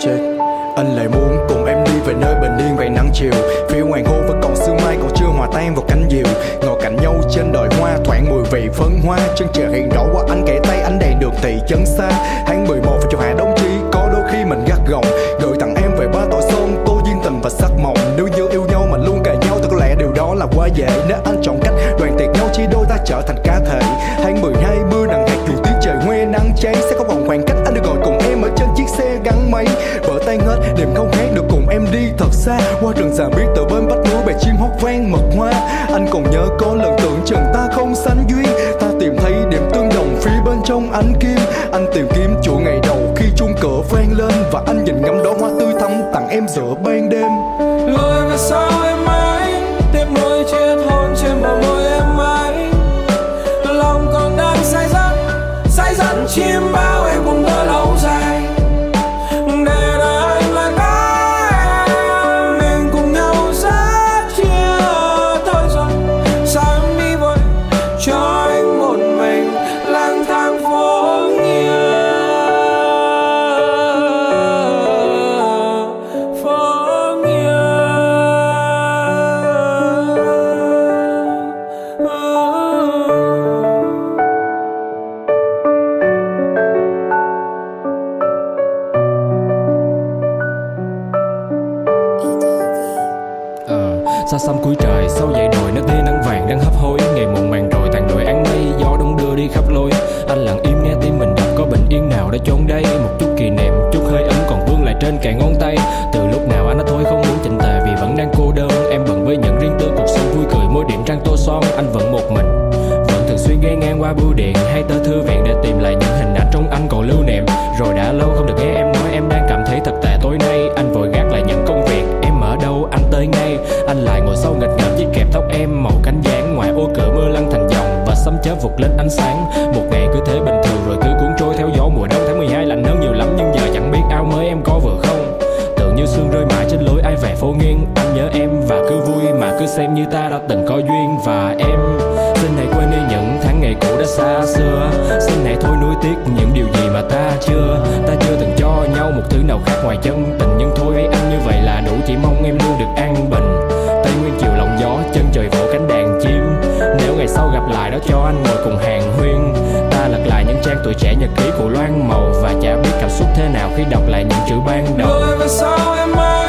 chết. Anh lại muốn cùng em đi về nơi bình yên vàng nắng chiều. Phía hoàng hôn vẫn còn sương mai còn chưa hòa tan vào cánh diều. Ngồi cạnh nhau trên đồi hoa, thoảng mùi vị phấn hoa. Chân trời hiện rõ qua anh kể tay anh đèn đường thị trấn xa. Tháng 11 và chụp hạ gắn máy vỡ tan hết niềm không hát được cùng em đi thật xa. Qua rừng già biết từ bên vách núi, bè chim hót vang mật hoa. Anh còn nhớ có lần tưởng chừng ta không sánh duyên. Ta tìm thấy điểm tương đồng phía bên trong ánh kim. Anh tìm kiếm chuỗi ngày đầu khi chuông cửa vang lên. Và anh nhìn ngắm đó hoa tươi thắm tặng em giữa ban đêm. Xa xăm cuối trời, sau dãy đồi nước thế nắng vàng đang hấp hối. Ngày muộn màng rồi, tàn đội án mây, gió đông đưa đi khắp lối. Anh lặng im nghe tim mình đập, có bình yên nào đã chôn đây? Một chút kỷ niệm, chút hơi ấm còn vương lại trên cả ngón tay. Từ lúc nào anh đã thôi không muốn chỉnh tề vì vẫn đang cô đơn. Em bận với những riêng tư cuộc sống vui cười môi điểm trang tô son. Anh vẫn một mình, vẫn thường xuyên ghé ngang qua bưu điện. Hay tờ thư viện chớp vụt lên ánh sáng. Một ngày cứ thế bình thường, rồi cứ cuốn trôi theo gió. Mùa đông tháng 12 lạnh hơn nhiều lắm, nhưng giờ chẳng biết áo mới em có vừa không. Tưởng như sương rơi mãi trên lối, ai về phố nghiêng. Anh nhớ em và cứ vui mà cứ xem như ta đã từng có duyên. Và em, xin hãy quên đi những tháng ngày cũ đã xa xưa. Xin hãy thôi nuối tiếc những điều gì mà ta chưa ta chưa từng cho nhau một thứ nào khác ngoài chân tình cho anh ngồi cùng hàng huyên. Ta lật lại những trang tuổi trẻ nhật ký của loan màu và chả biết cảm xúc thế nào khi đọc lại những chữ ban đầu. Lùi về sau em anh